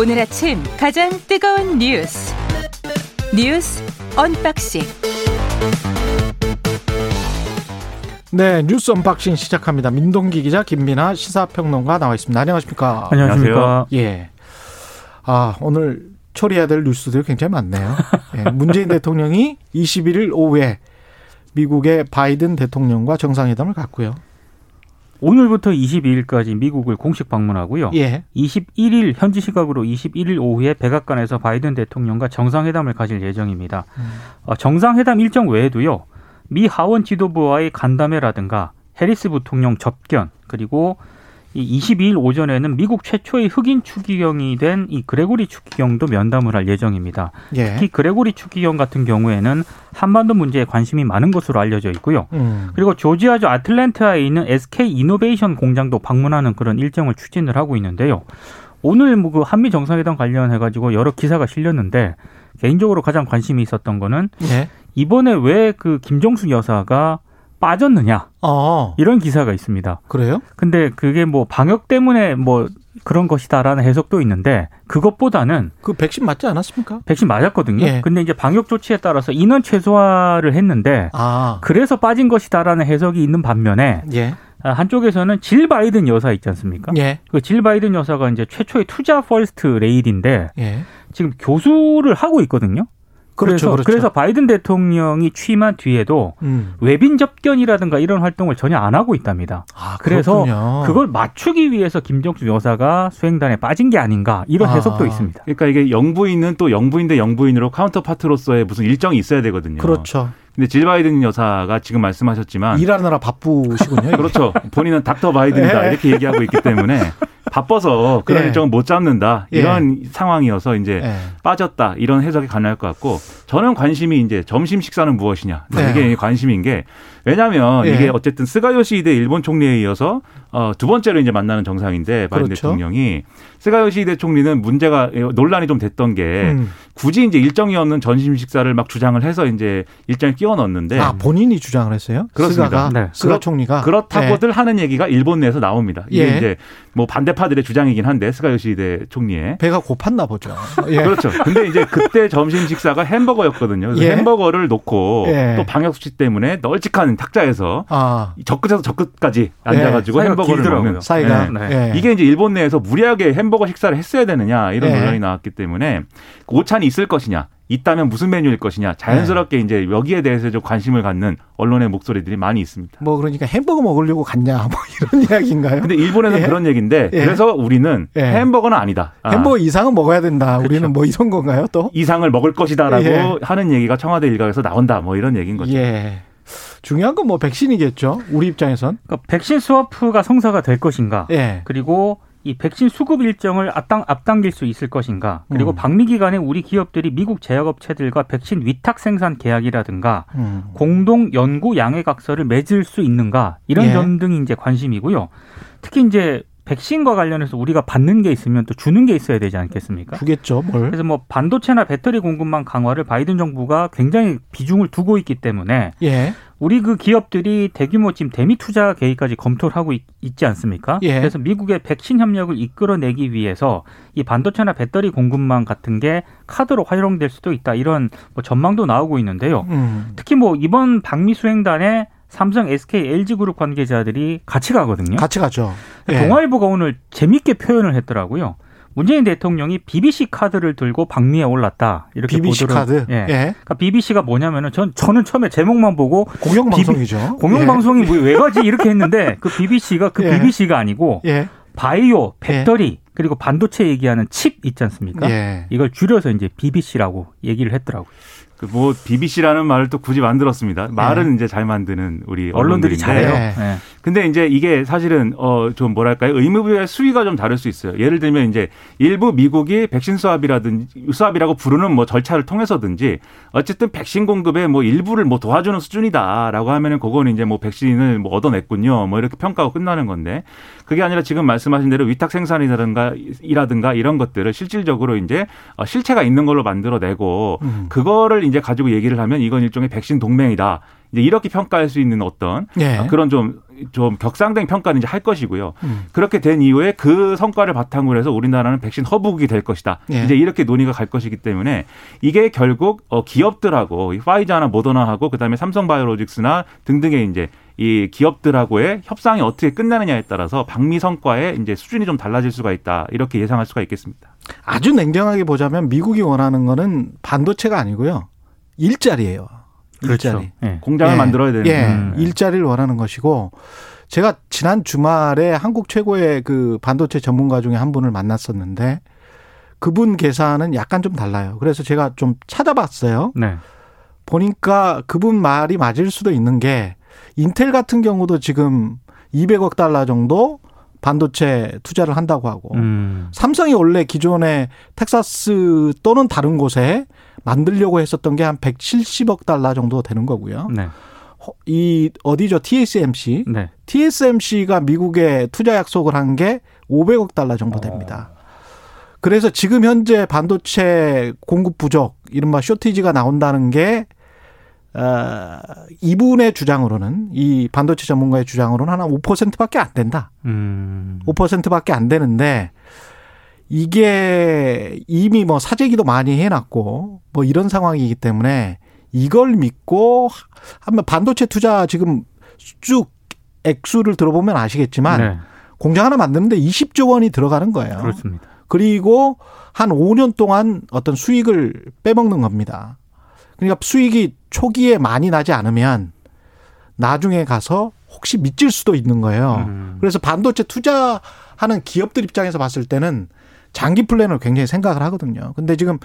오늘 아침 가장 뜨거운 뉴스 뉴스 언박싱 네, 뉴스 언박싱 시작합니다. 민동기 기자, 김민아 시사평론가 나와 있습니다. 안녕하십니까? 안녕하십니까? 예. 아, 오늘 처리해야 될 뉴스들이 굉장히 많네요. 예, 문재인 대통령이 21일 오후에 미국의 바이든 대통령과 정상회담을 갖고요. 오늘부터 22일까지 미국을 공식 방문하고요. 예. 21일 현지 시각으로 21일 오후에 백악관에서 바이든 대통령과 정상회담을 가질 예정입니다. 음. 어, 정상회담 일정 외에도요. 미 하원 지도부와의 간담회라든가 해리스 부통령 접견 그리고 이 22일 오전에는 미국 최초의 흑인 추기경이 된 이 그레고리 추기경도 면담을 할 예정입니다. 예. 특히 그레고리 추기경 같은 경우에는 한반도 문제에 관심이 많은 것으로 알려져 있고요. 음. 그리고 조지아주 아틀랜타에 있는 SK 이노베이션 공장도 방문하는 그런 일정을 추진을 하고 있는데요. 오늘 뭐 그 한미 정상회담 관련해 가지고 여러 기사가 실렸는데 개인적으로 가장 관심이 있었던 거는 예. 이번에 왜 그 김정숙 여사가 빠졌느냐 어, 이런 기사가 있습니다. 그래요? 근데 그게 뭐 방역 때문에 뭐 그런 것이다라는 해석도 있는데 그것보다는 그 백신 맞지 않았습니까? 백신 맞았거든요. 예. 근데 이제 방역 조치에 따라서 인원 최소화를 했는데 아, 그래서 빠진 것이다라는 해석이 있는 반면에 예. 아, 한쪽에서는 질 바이든 여사 있지 않습니까? 예. 그 질 바이든 여사가 이제 최초의 투잡 퍼스트 레이디인데 예. 지금 교수를 하고 있거든요. 그렇죠, 그래서 그렇죠. 그래서 바이든 대통령이 취임한 뒤에도 음. 외빈 접견이라든가 이런 활동을 전혀 안 하고 있답니다. 아, 그래서 그렇군요. 그걸 맞추기 위해서 김정숙 여사가 수행단에 빠진 게 아닌가 이런 아. 해석도 있습니다. 그러니까 이게 영부인은 또 영부인 대 영부인으로 counterpart로서의 무슨 일정이 있어야 되거든요. 그렇죠. 근데 질 바이든 여사가 지금 말씀하셨지만 일하느라 바쁘시군요. 그렇죠. 본인은 닥터 바이든이다 예. 이렇게 얘기하고 있기 때문에 바빠서 그런 예. 일정을 못 잡는다 이런 상황이어서 이제 예. 빠졌다 이런 해석이 가능할 것 같고 저는 관심이 이제 점심 식사는 무엇이냐 네. 이게 관심인 게 왜냐하면 예. 이게 어쨌든 스가 요시히데 일본 총리에 이어서 어, 두 번째로 이제 만나는 정상인데 바이든 그렇죠. 대통령이 스가 요시히데 총리는 문제가 논란이 좀 됐던 게 음. 굳이 이제 일정이 없는 점심 식사를 막 주장을 해서 이제 일정에 끼워 넣었는데 아, 본인이 주장을 했어요? 그렇습니다. 스가가? 네. 스가 그렇- 총리가 그렇다고들 하는 얘기가 일본 내에서 나옵니다. 이게 예. 이제 뭐 반대파들의 주장이긴 한데 스가 요시히데 총리의 네. 배가 고팠나 보죠. 예. 그렇죠. 근데 이제 그때 점심 식사가 햄버거였거든요. 예. 햄버거를 놓고 예. 또 방역 수칙 때문에 널찍한 탁자에서 아, 저 끝에서 저 끝까지 앉아가지고 사이가 햄버거를. 먹는 사이가 네. 네. 예. 이게 이제 일본 내에서 무리하게 햄버거 식사를 했어야 되느냐 이런 예. 논란이 나왔기 때문에 그 오찬이 있을 것이냐 있다면 무슨 메뉴일 것이냐 자연스럽게 네. 이제 여기에 대해서 좀 관심을 갖는 언론의 목소리들이 많이 있습니다. 뭐 그러니까 햄버거 먹으려고 갔냐 뭐 이런 이야기인가요? 근데 일본에서는 예. 그런 얘기인데 예. 그래서 우리는 예. 햄버거는 아니다. 아, 햄버거 이상은 먹어야 된다. 그렇죠. 우리는 뭐 이런 건가요 또? 이상을 먹을 것이다라고 예. 하는 얘기가 청와대 일각에서 나온다. 뭐 이런 얘기인 거죠. 예. 중요한 건 뭐 백신이겠죠. 우리 입장에선. 그러니까 백신 스와프가 성사가 될 것인가? 예. 그리고 이 백신 수급 일정을 앞당, 앞당길 수 있을 것인가? 그리고 음. 방미 기간에 우리 기업들이 미국 제약업체들과 백신 위탁 생산 계약이라든가 음. 공동 연구 양해 각서를 맺을 수 있는가? 이런 예. 점 등이 이제 관심이고요. 특히 이제 백신과 관련해서 우리가 받는 게 있으면 또 주는 게 있어야 되지 않겠습니까? 주겠죠. 뭘? 그래서 뭐 반도체나 배터리 공급망 강화를 바이든 정부가 굉장히 비중을 두고 있기 때문에 예. 우리 그 기업들이 대규모 지금 대미 투자 계획까지 검토를 하고 있, 지 않습니까? 예. 그래서 미국의 백신 협력을 이끌어내기 위해서 이 반도체나 배터리 공급망 같은 게 카드로 활용될 수도 있다 이런 뭐 전망도 나오고 있는데요. 음. 특히 뭐 이번 방미 수행단에 삼성, SK, LG그룹 관계자들이 같이 가거든요. 같이 가죠. 예. 동아일보가 오늘 재밌게 표현을 했더라고요. 문재인 대통령이 BBC 카드를 들고 방미에 올랐다. 이렇게 BBC 보도를 카드. 예. 예. 그러니까 BBC가 뭐냐면은 전 저는 처음에 제목만 보고 공영 방송이죠. 공영 방송이 뭐왜 가지 이렇게 했는데 그 BBC가 그 예. BBC가 아니고 예. 바이오, 배터리 그리고 반도체 얘기하는 칩 있지 않습니까? 예. 이걸 줄여서 이제 BBC라고 얘기를 했더라고요. 그뭐 BBC라는 말을 또 굳이 만들었습니다. 말은 이제 잘 만드는 우리 언론들이. 잘해요. 예. 예. 근데 이제 이게 사실은 어 좀 뭐랄까요 의무부의 수위가 좀 다를 수 있어요. 예를 들면 이제 일부 미국이 백신 수합이라든지 수합이라고 부르는 뭐 절차를 통해서든지 어쨌든 백신 공급에 뭐 일부를 뭐 도와주는 수준이다라고 하면은 그거는 이제 뭐 백신을 뭐 얻어냈군요. 뭐 이렇게 평가하고 끝나는 건데 그게 아니라 지금 말씀하신 대로 위탁 생산이라든가 이라든가 이런 것들을 실질적으로 이제 어, 실체가 있는 걸로 만들어내고 음. 그거를 이제 가지고 얘기를 하면 이건 일종의 백신 동맹이다. 이제 이렇게 평가할 수 있는 어떤 예. 그런 좀, 좀 격상된 평가는 이제 할 것이고요. 음. 그렇게 된 이후에 그 성과를 바탕으로 해서 우리나라는 백신 허브국이 될 것이다. 예. 이제 이렇게 논의가 갈 것이기 때문에 이게 결국 어, 기업들하고 이 파이자나 모더나하고 그다음에 삼성바이오로직스나 등등의 이제 이 기업들하고의 협상이 어떻게 끝나느냐에 따라서 방미 성과의 이제 수준이 좀 달라질 수가 있다. 이렇게 예상할 수가 있겠습니다. 아주 냉정하게 보자면 미국이 원하는 거는 반도체가 아니고요. 일자리예요. 일자리. 예. 공장을 예. 만들어야 되는 예, 음. 일자리를 원하는 것이고 제가 지난 주말에 한국 최고의 그 반도체 전문가 중에 한 분을 만났었는데 그분 계산은 약간 좀 달라요. 그래서 제가 좀 찾아봤어요. 네. 보니까 그분 말이 맞을 수도 있는 게 인텔 같은 경우도 지금 200억 달러 정도 반도체 투자를 한다고 하고 음. 삼성이 원래 기존에 텍사스 또는 다른 곳에 만들려고 했었던 게 한 170억 달러 정도 되는 거고요. 네. 허- 이 어디죠? TSMC. 네. TSMC가 미국에 투자 약속을 한 게 500억 달러 정도 됩니다. 그래서 지금 현재 반도체 공급 부족, 이른바 쇼티지가 나온다는 게 어, 이분의 주장으로는 이 반도체 전문가의 주장으로는 한 5%밖에 안 된다. 음. 5%밖에 안 되는데 이게 이미 뭐 사재기도 많이 해놨고 뭐 이런 상황이기 때문에 이걸 믿고 한번 반도체 투자 지금 쭉 액수를 들어보면 아시겠지만 네. 공장 하나 만드는데 20조 원이 들어가는 거예요. 그렇습니다. 그리고 한 5년 동안 어떤 수익을 빼먹는 겁니다. 그러니까 수익이 초기에 많이 나지 않으면 나중에 가서 혹시 미칠 수도 있는 거예요. 음. 그래서 반도체 투자하는 기업들 입장에서 봤을 때는 장기 플랜을 굉장히 생각을 하거든요. 근데 지금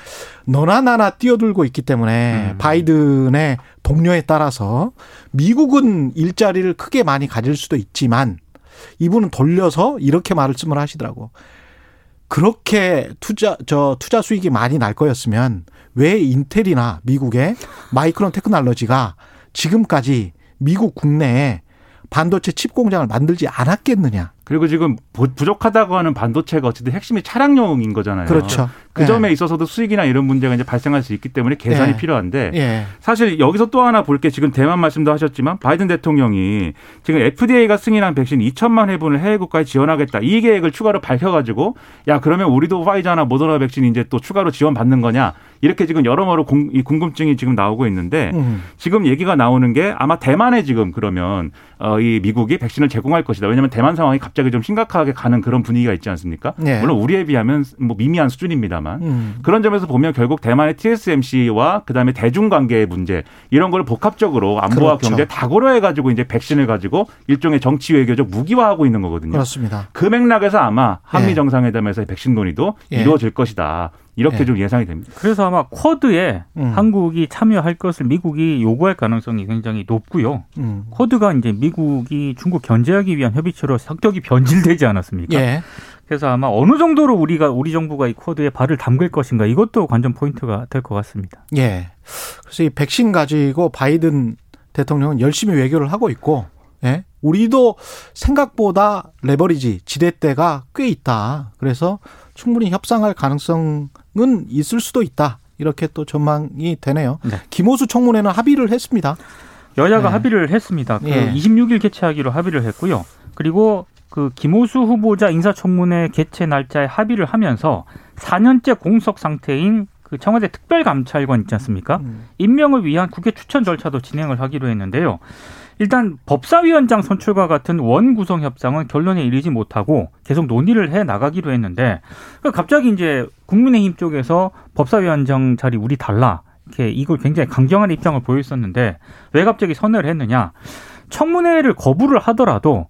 너나 나나 뛰어들고 있기 때문에 음. 바이든의 독려에 따라서 미국은 일자리를 크게 많이 가질 수도 있지만 이분은 돌려서 이렇게 말씀을 하시더라고. 그렇게 투자 저 투자 수익이 많이 날 거였으면 왜 인텔이나 미국의 마이크론 테크놀로지가 지금까지 미국 국내에 반도체 칩 공장을 만들지 않았겠느냐. 그리고 지금 부- 부족하다고 하는 반도체가 어쨌든 핵심이 차량용인 거잖아요. 그렇죠. 그 예. 점에 있어서도 수익이나 이런 문제가 이제 발생할 수 있기 때문에 계산이 예. 필요한데 예. 사실 여기서 또 하나 볼 게 지금 대만 말씀도 하셨지만 바이든 대통령이 지금 FDA가 승인한 백신 2천만 회분을 해외 국가에 지원하겠다 이 계획을 추가로 밝혀가지고 야 그러면 우리도 화이자나 모더나 백신 이제 또 추가로 지원받는 거냐 이렇게 지금 여러모로 공- 이 궁금증이 지금 나오고 있는데 음. 지금 얘기가 나오는 게 아마 대만에 지금 그러면 어, 이 미국이 백신을 제공할 것이다. 왜냐하면 대만 상황이 갑 자기 좀 심각하게 가는 그런 분위기가 있지 않습니까? 예. 물론 우리에 비하면 뭐 미미한 수준입니다만 음. 그런 점에서 보면 결국 대만의 TSMC와 그다음에 대중 관계의 문제 이런 걸 복합적으로 안보와 그렇죠. 경제 다 고려해 가지고 이제 백신을 가지고 일종의 정치 외교적 무기화하고 있는 거거든요. 그렇습니다. 그 맥락에서 아마 한미 예. 정상회담에서의 백신 논의도 예. 이루어질 것이다. 이렇게 예. 좀 예상이 됩니다. 그래서 아마 쿼드에 음. 한국이 참여할 것을 미국이 요구할 가능성이 굉장히 높고요. 음. 쿼드가 이제 미국이 중국 견제하기 위한 협의체로 성격이 변질되지 않았습니까? 예. 그래서 아마 어느 정도로 우리가 우리 정부가 이 쿼드에 발을 담글 것인가 이것도 관전 포인트가 될 것 같습니다. 예. 그래서 이 백신 가지고 바이든 대통령은 열심히 외교를 하고 있고, 예. 우리도 생각보다 레버리지, 지렛대가 꽤 있다. 그래서 충분히 협상할 가능성 은 있을 수도 있다. 이렇게 또 전망이 되네요. 네. 김호수 청문회는 합의를 했습니다. 여야가 네. 합의를 했습니다. 그 예. 26일 개최하기로 합의를 했고요. 그리고 그 김호수 후보자 인사청문회 개최 날짜에 합의를 하면서 4년째 공석 상태인 그 청와대 특별감찰관 있지 않습니까? 음. 임명을 위한 국회 추천 절차도 진행을 하기로 했는데요. 일단 법사위원장 선출과 같은 원 구성 협상은 결론에 이르지 못하고 계속 논의를 해 나가기로 했는데 그 갑자기 이제 국민의힘 쪽에서 법사위원장 자리 우리 달라 이렇게 이걸 굉장히 강경한 입장을 보였었는데 왜 갑자기 선회를 했느냐? 청문회를 거부를 하더라도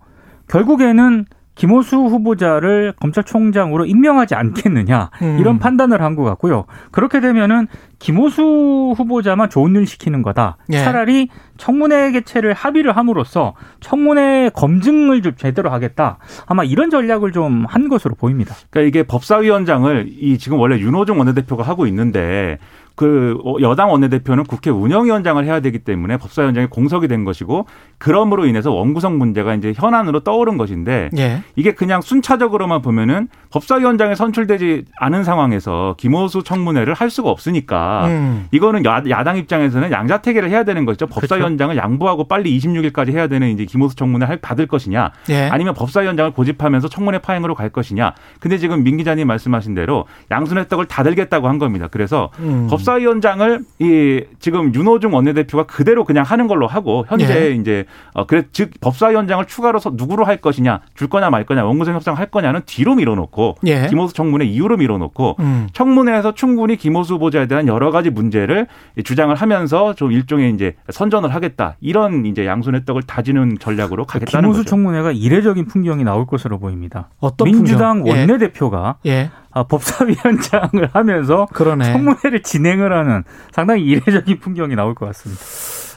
결국에는 김호수 후보자를 검찰총장으로 임명하지 않겠느냐 음. 이런 판단을 한 것 같고요. 그렇게 되면은 김호수 후보자만 좋은 일 시키는 거다. 예. 차라리 청문회 개최를 합의를 함으로써 청문회 검증을 좀 제대로 하겠다. 아마 이런 전략을 좀 한 것으로 보입니다. 그러니까 이게 법사위원장을 이 지금 원래 윤호중 원내대표가 하고 있는데 그 여당 원내대표는 국회 운영위원장을 해야 되기 때문에 법사위원장이 공석이 된 것이고 그럼으로 인해서 원구성 문제가 이제 현안으로 떠오른 것인데 예. 이게 그냥 순차적으로만 보면은 법사위원장에 선출되지 않은 상황에서 김호수 청문회를 할 수가 없으니까 음. 이거는 야, 당 입장에서는 양자택일을 해야 되는 거죠. 법사위원장을 양보하고 빨리 26일까지 해야 되는 이제 김호수 청문회 를 받을 것이냐, 예. 아니면 법사위원장을 고집하면서 청문회 파행으로 갈 것이냐. 근데 지금 민 기자님 말씀하신 대로 양순의 떡을 다 들겠다고 한 겁니다. 그래서 음. 법 사위원장을 이 지금 윤호중 원내대표가 그대로 그냥 하는 걸로 하고 현재 예. 이제 어 그래 즉 법사위원장을 추가로서 누구로 할 것이냐, 줄 거냐 말 거냐, 원구성 협상 할 거냐는 뒤로 밀어놓고 예. 김호수 청문회 이후로 밀어놓고 음. 청문회에서 충분히 김호수 후보자에 대한 여러 가지 문제를 주장을 하면서 좀 일종의 이제 선전을 하겠다 이런 이제 양손의 떡을 다지는 전략으로 가겠다는 김호수 거죠. 청문회가 이례적인 풍경이 나올 것으로 보입니다. 어떤 민주당 풍경? 예. 원내대표가 예. 아, 법사위원장을 하면서 그러네. 청문회를 진행을 하는 상당히 이례적인 풍경이 나올 것 같습니다.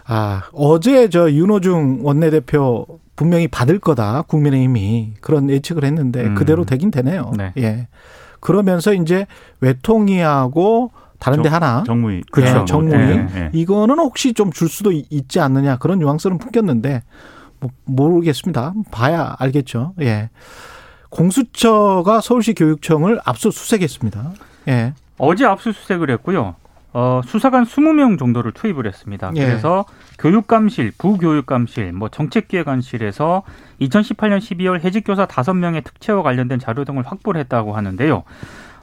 아, 어제 저 윤호중 원내대표 분명히 받을 거다. 국민의힘이 그런 예측을 했는데 음. 그대로 되긴 되네요. 네. 예. 그러면서 이제 외통위하고 다른 데 정- 하나 정무위 그렇죠. 예, 뭐, 정무위 예, 예. 이거는 혹시 좀 줄 수도 있- 있지 않느냐 그런 뉘앙스는 풍겼는데 뭐 모르겠습니다. 봐야 알겠죠. 예. 공수처가 서울시 교육청을 압수수색했습니다. 예. 어제 압수수색을 했고요. 어, 수사관 20명 정도를 투입을 했습니다. 예. 그래서 교육감실, 부교육감실, 뭐 정책기획안실에서 2018년 12월 해직교사 5명의 특채와 관련된 자료 등을 확보를 했다고 하는데요.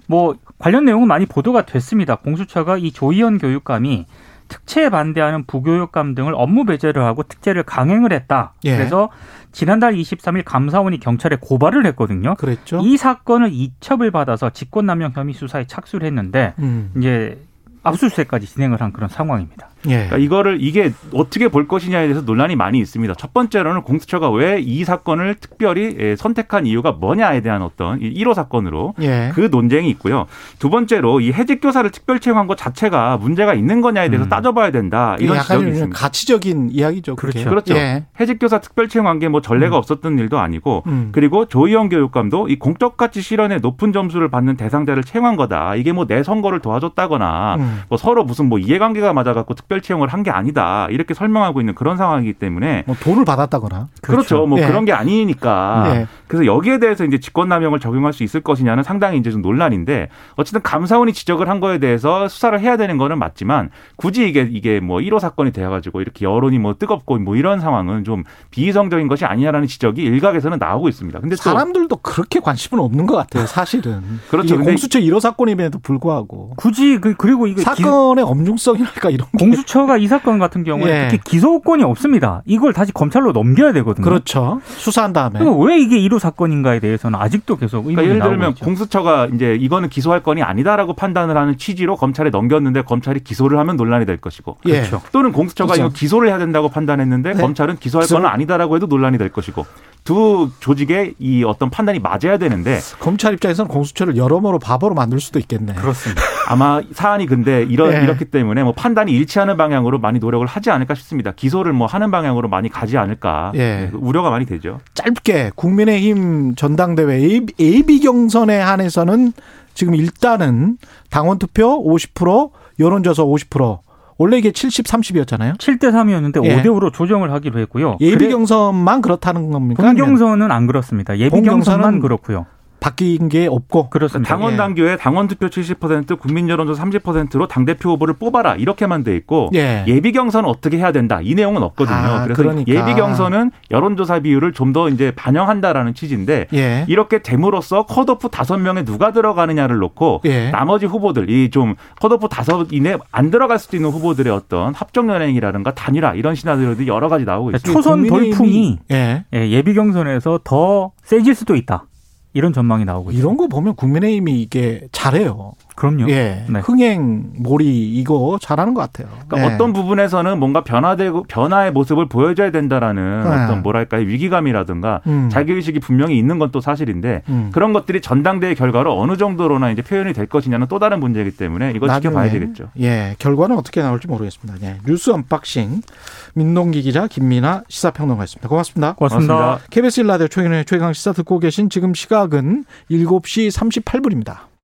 뭐 관련 내용은 많이 보도가 됐습니다. 공수처가 이 조희연 교육감이 특채에 반대하는 부교육감 등을 업무 배제를 하고 특채를 강행을 했다. 예. 그래서 지난달 23일 감사원이 경찰에 고발을 했거든요. 그랬죠. 이 사건을 이첩을 받아서 직권남용 혐의 수사에 착수를 했는데 음. 이제 압수수색까지 진행을 한 그런 상황입니다. 예. 그러니까 이거를 이게 어떻게 볼 것이냐에 대해서 논란이 많이 있습니다. 첫 번째로는 공수처가 왜 이 사건을 특별히 예, 선택한 이유가 뭐냐에 대한 어떤 1호 사건으로 예. 그 논쟁이 있고요. 두 번째로 이 해직 교사를 특별 채용한 것 자체가 문제가 있는 거냐에 대해서 음. 따져봐야 된다. 이런 약간 지적이 좀 있습니다. 가치적인 이야기죠. 그게. 그렇죠. 그렇죠. 예. 해직 교사 특별 채용한 게 뭐 전례가 없었던 일도 아니고 음. 그리고 조희영 교육감도 이 공적 가치 실현에 높은 점수를 받는 대상자를 채용한 거다. 이게 뭐 내 선거를 도와줬다거나 음. 뭐 서로 무슨 뭐 이해관계가 맞아갖고 특별 채용을 한 게 아니다. 이렇게 설명하고 있는 그런 상황이기 때문에 뭐 돈을 받았다거나. 그렇죠. 뭐 예. 그런 게 아니니까. 예. 그래서 여기에 대해서 이제 직권남용을 적용할 수 있을 것이냐는 상당히 이제 좀 논란인데 어쨌든 감사원이 지적을 한 거에 대해서 수사를 해야 되는 거는 맞지만 굳이 이게 이게 뭐 1호 사건이 돼가지고 이렇게 여론이 뭐 뜨겁고 뭐 이런 상황은 좀 비이성적인 것이 아니냐라는 지적이 일각에서는 나오고 있습니다. 근데 또 사람들도 그렇게 관심은 없는 것 같아요. 사실은. 그렇죠. 이게 공수처 1호 사건임에도 불구하고 굳이 그 그리고 이거 기- 사건의 엄중성이랄까 이런 게 공수처가 이 사건 같은 경우에 예. 특히 기소권이 없습니다. 이걸 다시 검찰로 넘겨야 되거든요. 그렇죠. 수사한 다음에 왜 이게 1호 사건인가에 대해서는 아직도 계속 그러니까 예를 나오고 들면 있죠. 공수처가 이제 이거는 기소할 건이 아니다라고 판단을 하는 취지로 검찰에 넘겼는데 검찰이 기소를 하면 논란이 될 것이고 예. 그렇죠. 또는 공수처가 그렇죠. 이거 기소를 해야 된다고 판단했는데 네. 검찰은 기소할 기소- 건 아니다라고 해도 논란이 될 것이고 두 조직의 이 어떤 판단이 맞아야 되는데 검찰 입장에서는 공수처를 여러모로 바보로 만들 수도 있겠네. 그렇습니다. 아마 사안이 근데 이런 네. 이렇기 때문에 뭐 판단이 일치하는 방향으로 많이 노력을 하지 않을까 싶습니다. 기소를 뭐 하는 방향으로 많이 가지 않을까 예. 네, 우려가 많이 되죠. 짧게 국민의힘 전당대회 AB 경선에 한해서는 지금 일단은 당원 투표 50% 여론조사 50% 원래 이게 70, 30이었잖아요. 7대 3이었는데 예. 5대 5로 조정을 하기로 했고요. 예비 경선만 그렇다는 겁니까? 본경선은 안 그렇습니다. 예비 경선만 그렇고요. 바뀐 게 없고. 그렇습니다. 당원 예. 당규에 당원 투표 70%, 국민 여론조사 30%로 당 대표 후보를 뽑아라 이렇게만 돼 있고 예. 예비 경선은 어떻게 해야 된다 이 내용은 없거든요. 아, 그래서 그러니까. 예비 경선은 여론조사 비율을 좀 더 이제 반영한다라는 취지인데 예. 이렇게 됨으로써 컷오프 다섯 명에 누가 들어가느냐를 놓고 예. 나머지 후보들 이 좀 컷오프 다섯 이내 안 들어갈 수도 있는 후보들의 어떤 합정 연행이라든가 단일화 이런 시나리오들이 여러 가지 나오고 있습니다. 초선 돌풍이 예. 예, 예비 경선에서 더 세질 수도 있다. 이런 전망이 나오고. 이런 거 보면 국민의힘이 이게 잘해요. 그럼요. 예. 네. 흥행 몰이 이거 잘하는 것 같아요. 그러니까 예. 어떤 부분에서는 뭔가 변화되고 변화의 모습을 보여줘야 된다라는 네. 어떤 뭐랄까요 위기감이라든가 음. 자기 의식이 분명히 있는 건 또 사실인데 음. 그런 것들이 전당대회 결과로 어느 정도로나 이제 표현이 될 것이냐는 또 다른 문제이기 때문에 이거 나중에, 지켜봐야 되겠죠. 예, 결과는 어떻게 나올지 모르겠습니다. 예, 뉴스 언박싱 민동기 기자 김민아 시사평론가였습니다. 고맙습니다. 고맙습니다. 고맙습니다. KBS 1라디오 최경영의 최강 시사 듣고 계신 지금 시각은 7시 38분입니다.